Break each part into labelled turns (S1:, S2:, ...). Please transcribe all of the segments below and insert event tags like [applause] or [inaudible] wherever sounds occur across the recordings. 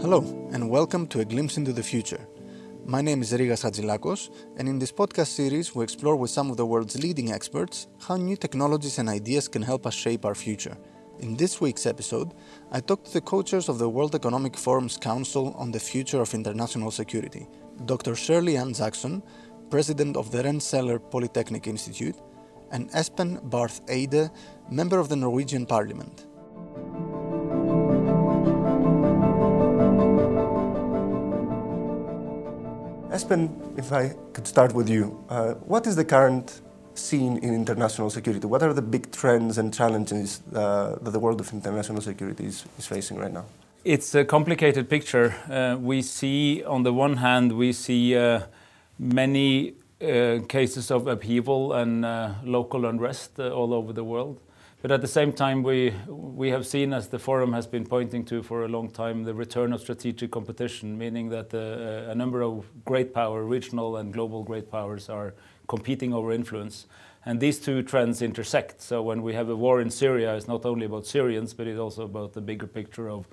S1: Hello, and welcome to A Glimpse into the Future. My name is Rigas Hadjilakos, and in this podcast series, we explore with some of the world's leading experts how new technologies and ideas can help us shape our future. In this week's episode, I talked to the co chairs of the World Economic Forum's Council on the Future of International Security, Dr. Shirley Ann Jackson, President of the Rensselaer Polytechnic Institute, and Espen Barth Eide, member of the Norwegian Parliament. Espen, if I could start with you, uh, what is the current scene in international security? What are the big trends and challenges uh, that the world of international security is, is, facing right now?
S2: It's a complicated picture. Uh, we see, on the one hand, we see uh, many uh, cases of upheaval and uh, local unrest all over the world. But at the same time, we, we have seen, as the forum has been pointing to for a long time, the return of strategic competition, meaning that uh, a number of great power, regional and global great powers, are competing over influence. And these two trends intersect. So when we have a war in Syria, it's not only about Syrians, but it's also about the bigger picture of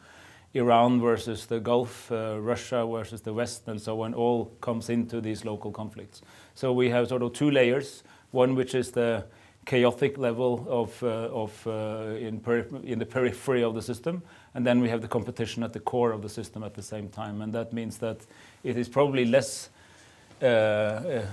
S2: Iran versus the Gulf, uh, Russia versus the West, and so on, all comes into these local conflicts. So we have sort of two layers, one which is the chaotic level of, uh, of uh, in, in, the periphery of the system, and then we have the competition at the core of the system at the same time. And that means that it is probably less, uh, uh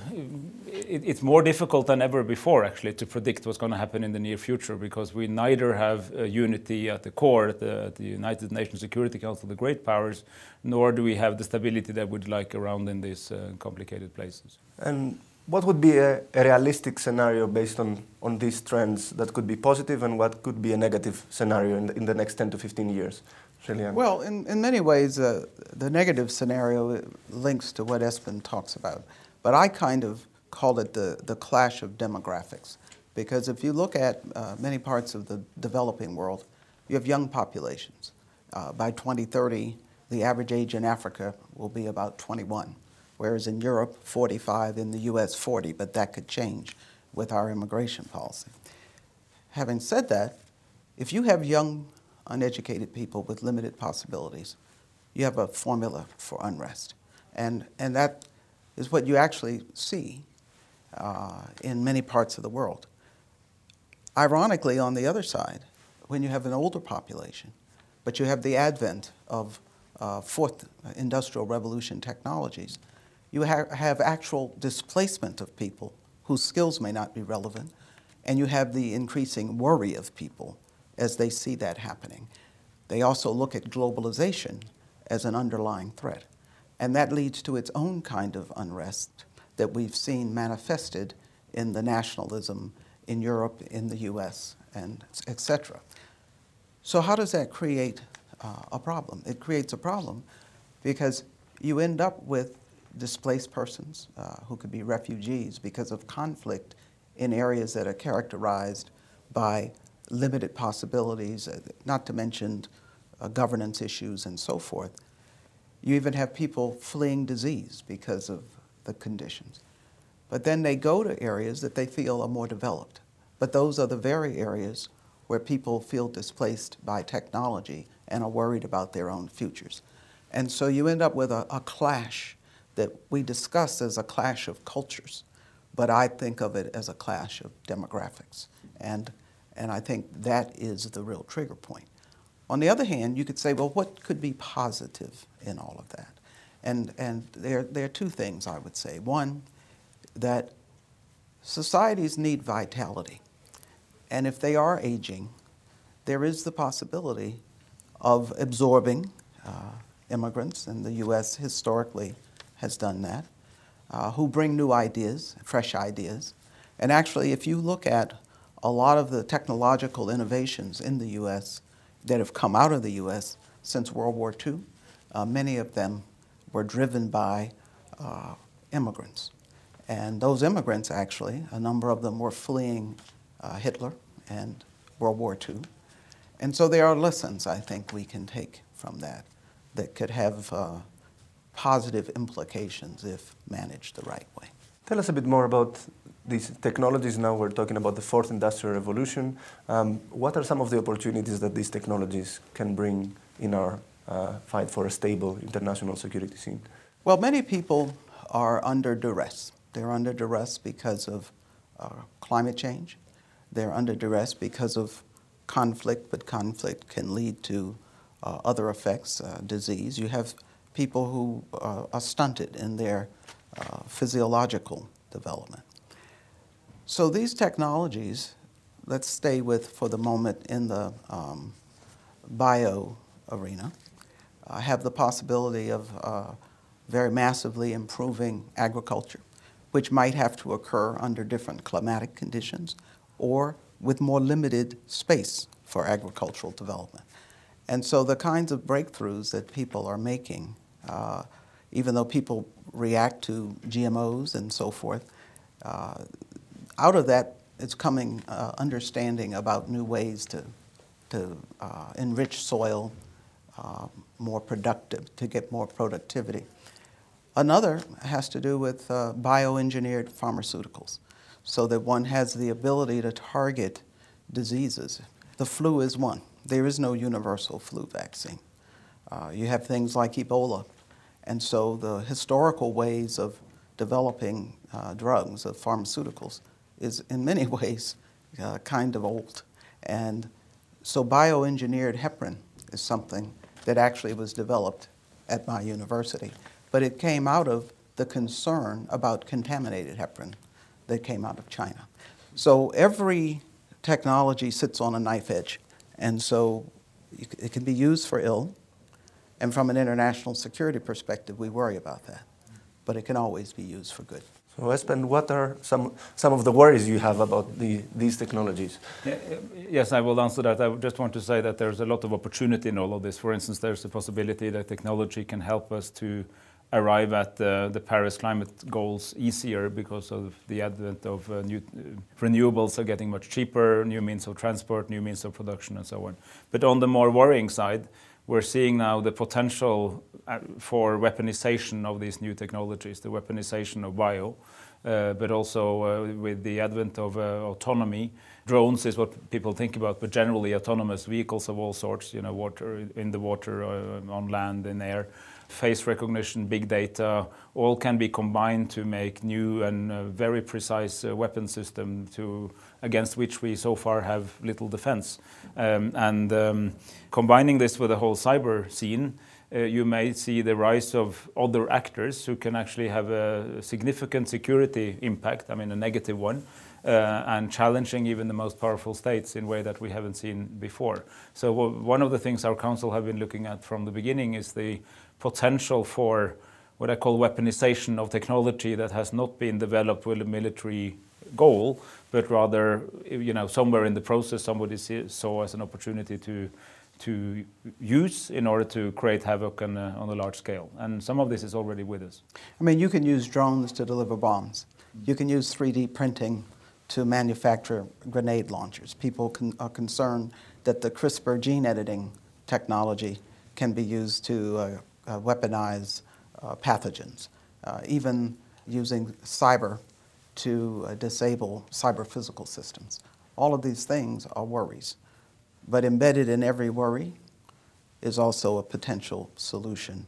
S2: it, it's more difficult than ever before, actually, to predict what's going to happen in the near future because we neither have unity at the core, at the, at the, United Nations Security Council, the great powers, nor do we have the stability that we'd like around in these uh, complicated places.
S1: And what would be a, a, realistic scenario based on, on these trends that could be positive and what could be a negative scenario in the, in the next 10 to 15 years?
S3: Shirley Ann. Well, in, in many ways, uh, the negative scenario links to what Espen talks about. But I kind of call it the, the clash of demographics. Because if you look at uh, many parts of the developing world, you have young populations. Uh, by 2030, the average age in Africa will be about 21 whereas in Europe, 45, in the US, 40, but that could change with our immigration policy. Having said that, if you have young, uneducated people with limited possibilities, you have a formula for unrest. And, and that is what you actually see uh, in many parts of the world. Ironically, on the other side, when you have an older population, but you have the advent of uh, fourth industrial revolution technologies, you ha have actual displacement of people whose skills may not be relevant, and you have the increasing worry of people as they see that happening. They also look at globalization as an underlying threat, and that leads to its own kind of unrest that we've seen manifested in the nationalism in Europe, in the US, and etc. So how does that create uh, a problem? It creates a problem because you end up with displaced persons uh, who could be refugees because of conflict in areas that are characterized by limited possibilities, uh, not to mention uh, governance issues and so forth. You even have people fleeing disease because of the conditions. But then they go to areas that they feel are more developed. But those are the very areas where people feel displaced by technology and are worried about their own futures. And so you end up with a, a clash that we discuss as a clash of cultures, but I think of it as a clash of demographics. And, and I think that is the real trigger point. On the other hand, you could say, well, what could be positive in all of that? And, and there, there are two things I would say. One, that societies need vitality. And if they are aging, there is the possibility of absorbing uh, immigrants, and the U.S. historically has done that, uh, who bring new ideas, fresh ideas. And actually, if you look at a lot of the technological innovations in the U.S. that have come out of the U.S. since World War II, uh, many of them were driven by uh, immigrants. And those immigrants, actually, a number of them were fleeing uh, Hitler and World War II. And so there are lessons I think we can take from that that could have uh, positive implications if managed the right way.
S1: Tell us a bit more about these technologies. Now we're talking about the fourth industrial revolution. Um, what are some of the opportunities that these technologies can bring in our
S4: uh, fight for a stable international security scene?
S3: Well, many people are under duress. They're under duress because of uh, climate change. They're under duress because of conflict, but conflict can lead to uh, other effects, uh, disease. You have people who uh, are stunted in their uh, physiological development. So these technologies, let's stay with for the moment in the um, bio arena, uh, have the possibility of uh, very massively improving agriculture, which might have to occur under different climatic conditions or with more limited space for agricultural development. And so the kinds of breakthroughs that people are making, uh, even though people react to GMOs and so forth, uh, out of that is coming uh, understanding about new ways to, to uh, enrich soil, uh, more productive, to get more productivity. Another has to do with uh, bioengineered pharmaceuticals, so that one has the ability to target diseases. The flu is one. There is no universal flu vaccine. Uh, you have things like Ebola. And so the historical ways of developing uh, drugs, of pharmaceuticals, is in many [laughs] ways uh, kind of old. And so bioengineered heparin is something that actually was developed at my university. But it came out of the concern about contaminated heparin that came out of China. So every technology sits on a knife edge. And so it can be used for ill. And from an international security perspective, we worry about that. But it can always be used for good.
S4: So, Espen, what are some, some of the worries you have about the, these technologies?
S2: Yes, I will answer that. I just want to say that there's a lot of opportunity in all of this. For instance, there's the possibility that technology can help us to arrive at uh, the Paris climate goals easier because of the advent of uh, new uh, renewables are getting much cheaper, new means of transport, new means of production, and so on. But on the more worrying side, we're seeing now the potential uh, for weaponization of these new technologies, the weaponization of bio, uh, but also uh, with the advent of autonomy. Drones is what people think about, but generally autonomous vehicles of all sorts, you know, water in the water, on land, in air, face recognition, big data, all can be combined to make new and uh, very precise weapon system to against which we so far have little defense. Um, and um, combining this with the whole cyber scene, uh, you may see the rise of other actors who can actually have a significant security impact, I mean, a negative one, uh, Uh, and challenging even the most powerful states in a way that we haven't seen before. So, one of the things our council have been looking at from the beginning is the potential for what I call weaponization of technology that has not been developed with a military goal, but rather, you know, somewhere in the process, somebody saw as an opportunity to to use in order to create havoc on a, on a large scale. And some of this is already with us.
S3: I mean, you can use drones to deliver bombs. You can use 3D printing to manufacture grenade launchers. People can, are concerned that the CRISPR gene editing technology can be used to uh, uh, weaponize uh, pathogens. Uh, even using cyber to uh, disable cyber physical systems. All of these things are worries. But embedded in every worry is also a potential solution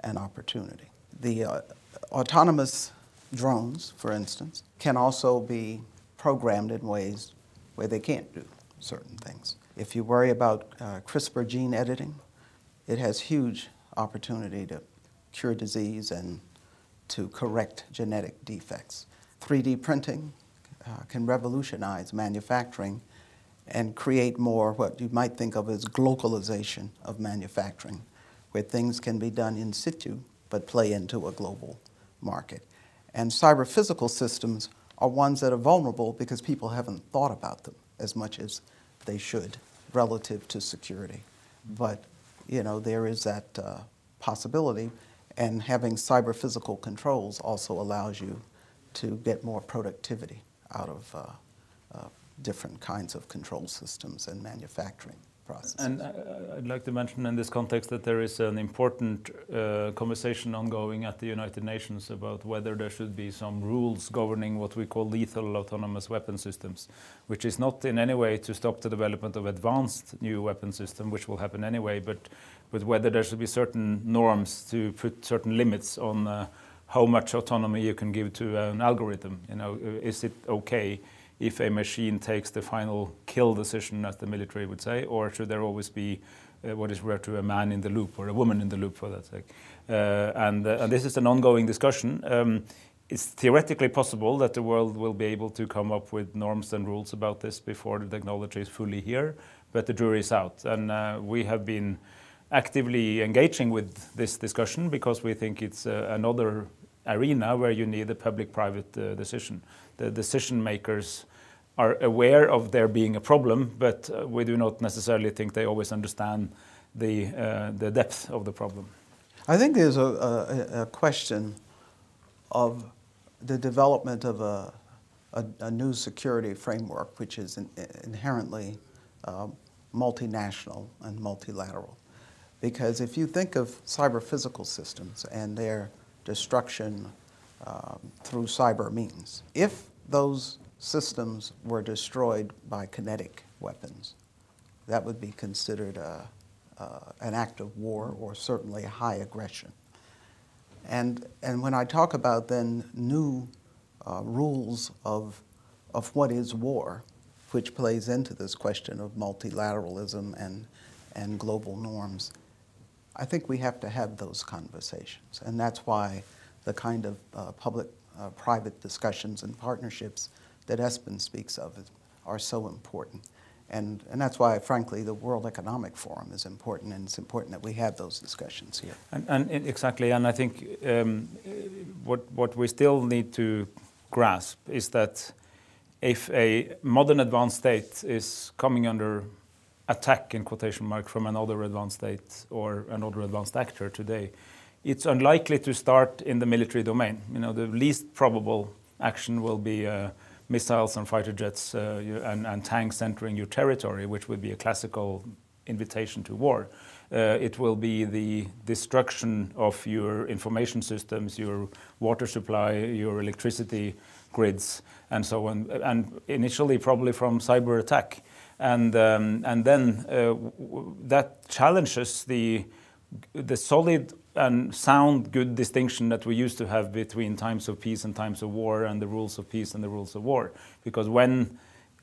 S3: and opportunity. The uh, autonomous drones, for instance, can also be programmed in ways where they can't do certain things. If you worry about uh, CRISPR gene editing, it has huge opportunity to cure disease and to correct genetic defects. 3D printing uh, can revolutionize manufacturing and create more what you might think of as globalization of manufacturing, where things can be done in situ but play into a global market. And cyber physical systems are ones that are vulnerable because people haven't thought about them as much as they should relative to security. But you know there is that uh, possibility, and having cyber physical controls also allows you to get more productivity out of uh, uh, different kinds of control systems and manufacturing
S2: And uh, I'd like to mention in this context that there is an important uh, conversation ongoing at the United Nations about whether there should be some rules governing what we call lethal autonomous weapon systems, which is not in any way to stop the development of advanced new weapon system, which will happen anyway, but, but whether there should be certain norms to put certain limits on uh, how much autonomy you can give to an algorithm. You know, is it okay? If a machine takes the final kill decision, as the military would say, or should there always be uh, what is referred to a man in the loop or a woman in the loop for that sake? Uh, and, uh, and, this is an ongoing discussion. Um, it's theoretically possible that the world will be able to come up with norms and rules about this before the technology is fully here, but the jury is out. And uh, we have been actively engaging with this discussion because we think it's uh, another arena where you need a public private uh, decision. The decision makers are aware of there being a problem, but uh, we do not necessarily think they always understand the, uh, the depth of the problem.
S3: I think there's a, a, a question of the development of a, a, a, new security framework, which is in, inherently uh, multinational and multilateral. Because if you think of cyber physical systems and their destruction uh, through cyber means, if those systems were destroyed by kinetic weapons, that would be considered a, uh, an act of war or certainly high aggression. And, and when I talk about then new uh, rules of, of what is war, which plays into this question of multilateralism and, and global norms, I think we have to have those conversations. And that's why the kind of uh, public uh, private discussions and partnerships that Espen speaks of are so important. And, and that's why, frankly, the World Economic Forum is important, and it's important that we have those discussions here.
S2: And, and exactly, and I think um, what, what we still need to grasp is that if a modern advanced state is coming under attack, in quotation marks, from another advanced state or another advanced actor today, it's unlikely to start in the military domain. You know, the least probable action will be uh, missiles and fighter jets uh, and, and, tanks entering your territory, which would be a classical invitation to war. Uh, it will be the destruction of your information systems, your water supply, your electricity grids, and so on, and initially probably from cyber attack. And, um, and then uh, that challenges the, the solid and sound good distinction that we used to have between times of peace and times of war and the rules of peace and the rules of war. Because when,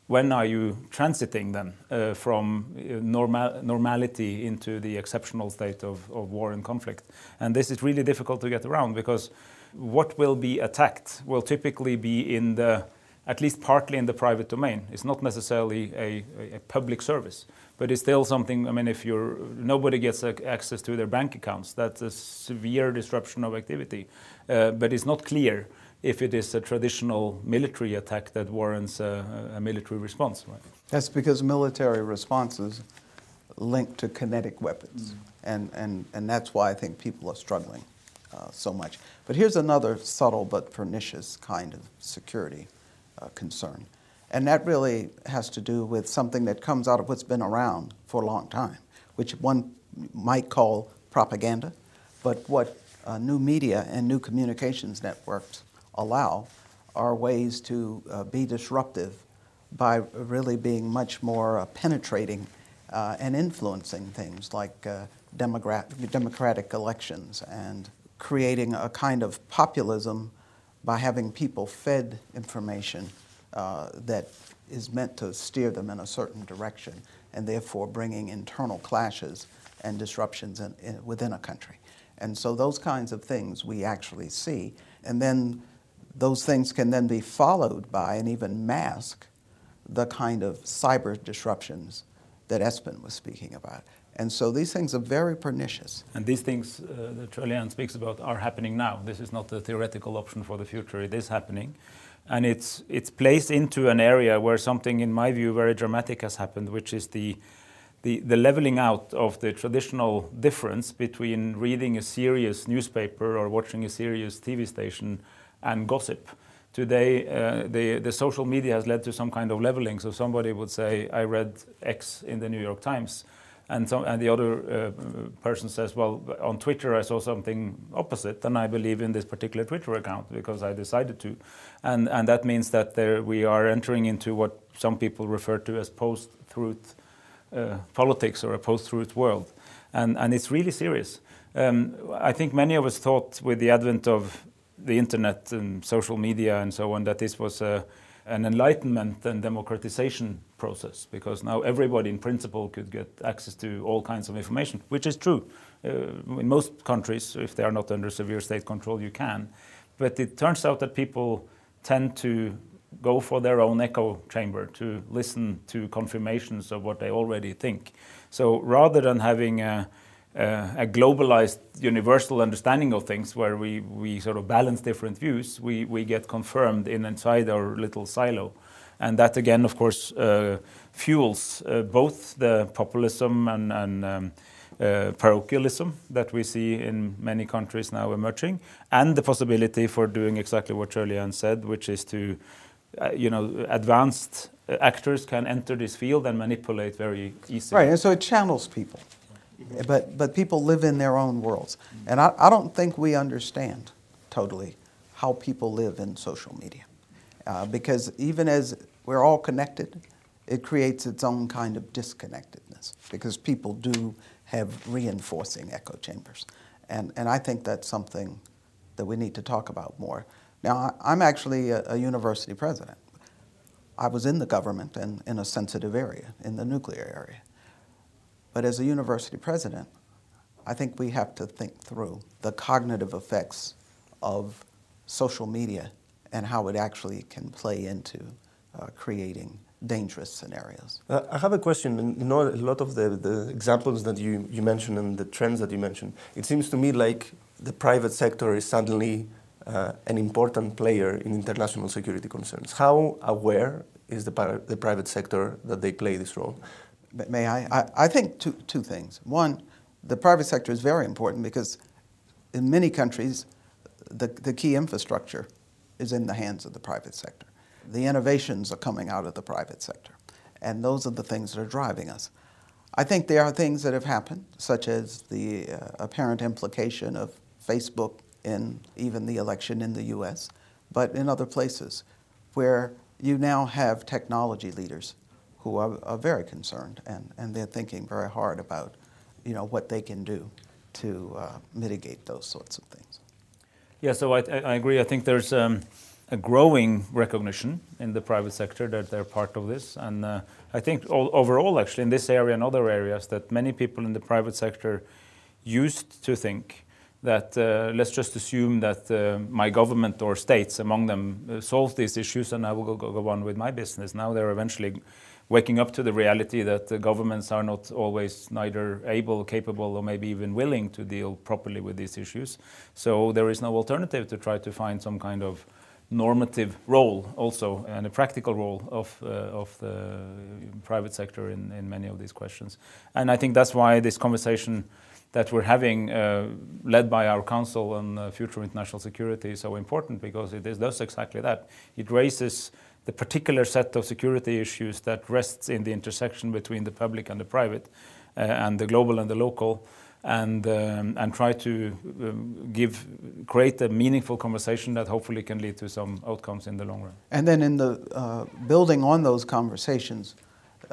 S2: when are you transiting then uh, from uh, normal, normality into the exceptional state of, of war and conflict? And this is really difficult to get around because what will be attacked will typically be in the, at least partly in the private domain. It's not necessarily a, a public service but it's still something. I mean, if you're nobody gets access to their bank accounts, that's a severe disruption of activity. Uh, but it's not clear if it is a traditional military attack that warrants a, a military response. Right?
S3: That's because military responses linked to kinetic weapons, mm. and, and and that's why I think people are struggling uh, so much. But here's another subtle but pernicious kind of security uh, concern. And that really has to do with something that comes out of what's been around for a long time, which one might call propaganda. But what uh, new media and new communications networks allow are ways to uh, be disruptive by really being much more uh, penetrating uh, and influencing things like uh, democratic elections and creating a kind of populism by having people fed information uh, that is meant to steer them in a certain direction and therefore bringing internal clashes and disruptions in, in, within a country. And so those kinds of things we actually see. And then those things can then be followed by and even mask the kind of cyber disruptions that Espen was speaking about. And so these things are very pernicious.
S2: And these things uh, that Shirley Ann speaks about are happening now. This is not a theoretical option for the future, it is happening and it's it's placed into an area where something, in my view, very dramatic has happened, which is the the, the leveling out of the traditional difference between reading a serious newspaper or watching a serious TV station and gossip today uh, the, the social media has led to some kind of leveling. So somebody would say, I read X in the New York Times. And, and the other uh, person says, well, on Twitter I saw something opposite, and I believe in this particular Twitter account because I decided to. And, and that means that there, we are entering into what some people refer to as post-truth uh, politics or a post-truth world. And, and it's really serious. Um, I think many of us thought with the advent of the internet and social media and so on that this was a, an enlightenment and democratization process because now everybody in principle could get access to all kinds of information, which is true. Uh, in most countries, if they are not under severe state control, you can. But it turns out that people tend to go for their own echo chamber to listen to confirmations of what they already think. So rather than having a, a globalized universal understanding of things where we, we sort of balance different views, we, we get confirmed in inside our little silo. And that again, of course, uh, fuels uh, both the populism and, and um, uh, parochialism that we see in many countries now emerging, and the possibility for doing exactly what Ann said, which is to, uh, you know, advanced actors can enter this field and manipulate very easily.
S3: Right, and so it channels people but, but people live in their own worlds. And I, I don't think we understand totally how people live in social media. Uh, because even as we're all connected, it creates its own kind of disconnectedness because people do have reinforcing echo chambers. And, and I think that's something that we need to talk about more. Now, I'm actually a, a university president. I was in the government and in a sensitive area, in the nuclear area. But as a university president, I think we have to think through the cognitive effects of social media and how it actually can play into uh, creating dangerous scenarios.
S4: Uh, I have a question. You know, a lot of the, the examples that you, you mentioned and the trends that you mentioned, it seems to me like the private sector is suddenly uh, an important player in international security concerns. How aware is the, the private sector that they play this role?
S3: May I? I, I think two, two things. One, the private sector is very important because in many countries, the, the key infrastructure is in the hands of the private sector. The innovations are coming out of the private sector. And those are the things that are driving us. I think there are things that have happened, such as the uh, apparent implication of Facebook in even the election in the US, but in other places where you now have technology leaders who are, are very concerned and, and they're thinking very hard about you know, what they can do to uh, mitigate those sorts of things.
S2: Yeah, so I, I agree. I think there's um, a growing recognition in the private sector that they're part of this. And uh, I think all, overall, actually, in this area and other areas, that many people in the private sector used to think that uh, let's just assume that uh, my government or states among them uh, solve these issues and I will go, go, on with my business. Now they're eventually waking up to the reality that the governments are not always neither able, capable, or maybe even willing to deal properly with these issues. So there is no alternative to try to find some kind of normative role also and a practical role of, uh, of the private sector in, in many of these questions. And I think that's why this conversation that we're having, uh, led by our Council on uh, Future International Security, is so important because it is, does exactly that. It raises the particular set of security issues that rests in the intersection between the public and the private, uh, and the global and the local, and um, and try to um, give create a meaningful conversation that hopefully can lead to some outcomes in the long run.
S3: And then in the uh, building on those conversations,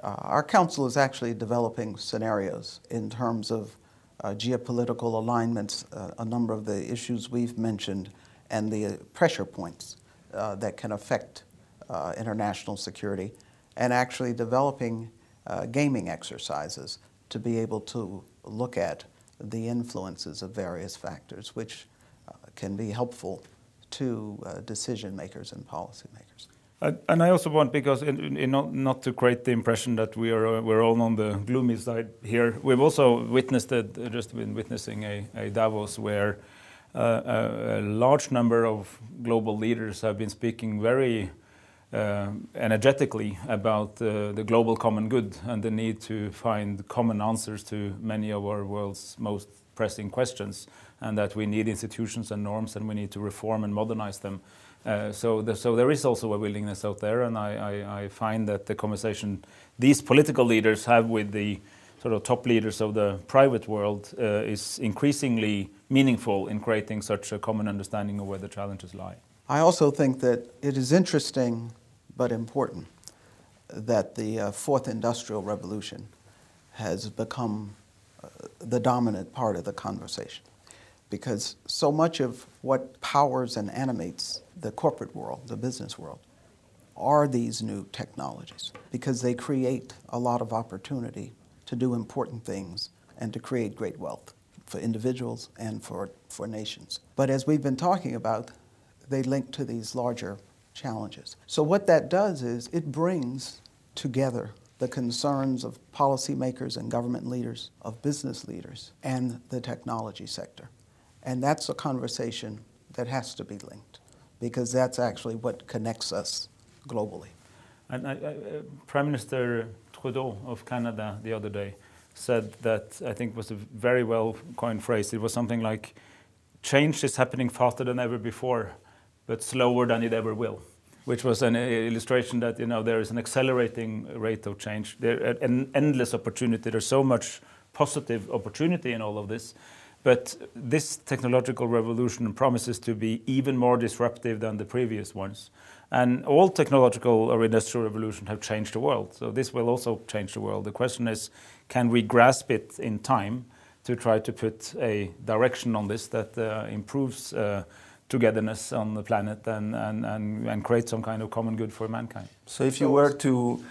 S3: uh, our council is actually developing scenarios in terms of uh, geopolitical alignments, uh, a number of the issues we've mentioned, and the pressure points uh, that can affect uh, international security, and actually developing uh, gaming exercises to be able to look at the influences of various factors, which uh, can be helpful to uh, decision makers and policymakers.
S2: and I also want, because in, in not, not, to create the impression that we are uh, we're all on the gloomy side here, we've also witnessed it, uh, just been witnessing a, a Davos where a, a large number of global leaders have been speaking very uh, energetically about uh, the global common good and the need to find common answers to many of our world's most pressing questions, and that we need institutions and norms and we need to reform and modernize them. Uh, so, the, so there is also a willingness out there, and I, I, I, find that the conversation these political leaders have with the sort of top leaders of the private world uh, is increasingly meaningful in creating such a common understanding of where the challenges lie.
S3: I also think that it is interesting but important that the uh, fourth industrial revolution has become uh, the dominant part of the conversation because so much of what powers and animates the corporate world, the business world, are these new technologies because they create a lot of opportunity to do important things and to create great wealth for individuals and for, for nations. But as we've been talking about, they link to these larger challenges. So, what that does is it brings together the concerns of policymakers and government leaders, of business leaders, and the technology sector. And that's a conversation that has to be linked because that's actually what connects us globally.
S2: And I, I, uh, Prime Minister Trudeau of Canada the other day said that I think was a very well coined phrase. It was something like, change is happening faster than ever before, but slower than it ever will. Which was an illustration that you know there is an accelerating rate of change, there an endless opportunity. There's so much positive opportunity in all of this, but this technological revolution promises to be even more disruptive than the previous ones. And all technological or industrial revolution have changed the world. So this will also change the world. The question is, can we grasp it in time to try to put a direction on this that uh, improves uh, togetherness on the planet and, and, and, and create some kind of common good for mankind?
S4: So if you were to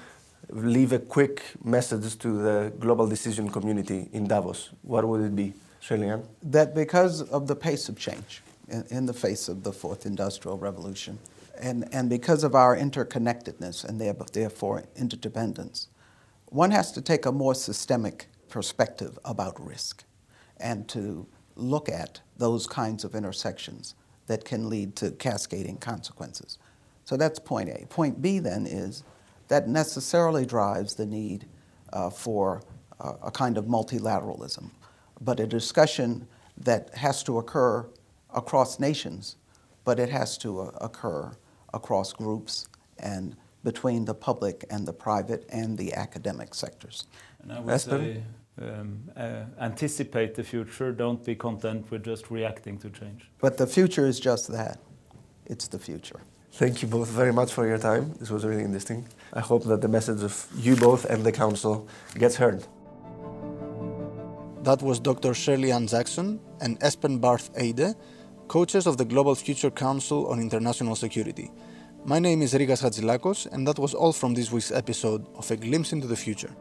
S4: leave a quick message to the global decision community in Davos, what would it be, Shirley Ann?
S3: That because of the pace of change in, in the face of the fourth industrial revolution, and, and because of our interconnectedness and therefore interdependence, one has to take a more systemic perspective about risk and to look at those kinds of intersections that can lead to cascading consequences. So that's point A. Point B then is that necessarily drives the need uh, for uh, a kind of multilateralism, but a discussion that has to occur across nations, but it has to uh, occur across groups and between the public and the private and the academic sectors.
S2: And I would say, um, uh, anticipate the future, don't be content with just reacting to change.
S3: But the future is just that it's the future.
S4: Thank you both very much for your time. This was really interesting. I hope that the message of you both and the Council gets heard.
S1: That was Dr. Shirley Ann Jackson and Espen Barth Eide coaches of the Global Future Council on International Security. My name is Rigas Hatzilakos, and that was all from this week's episode of A Glimpse into the Future.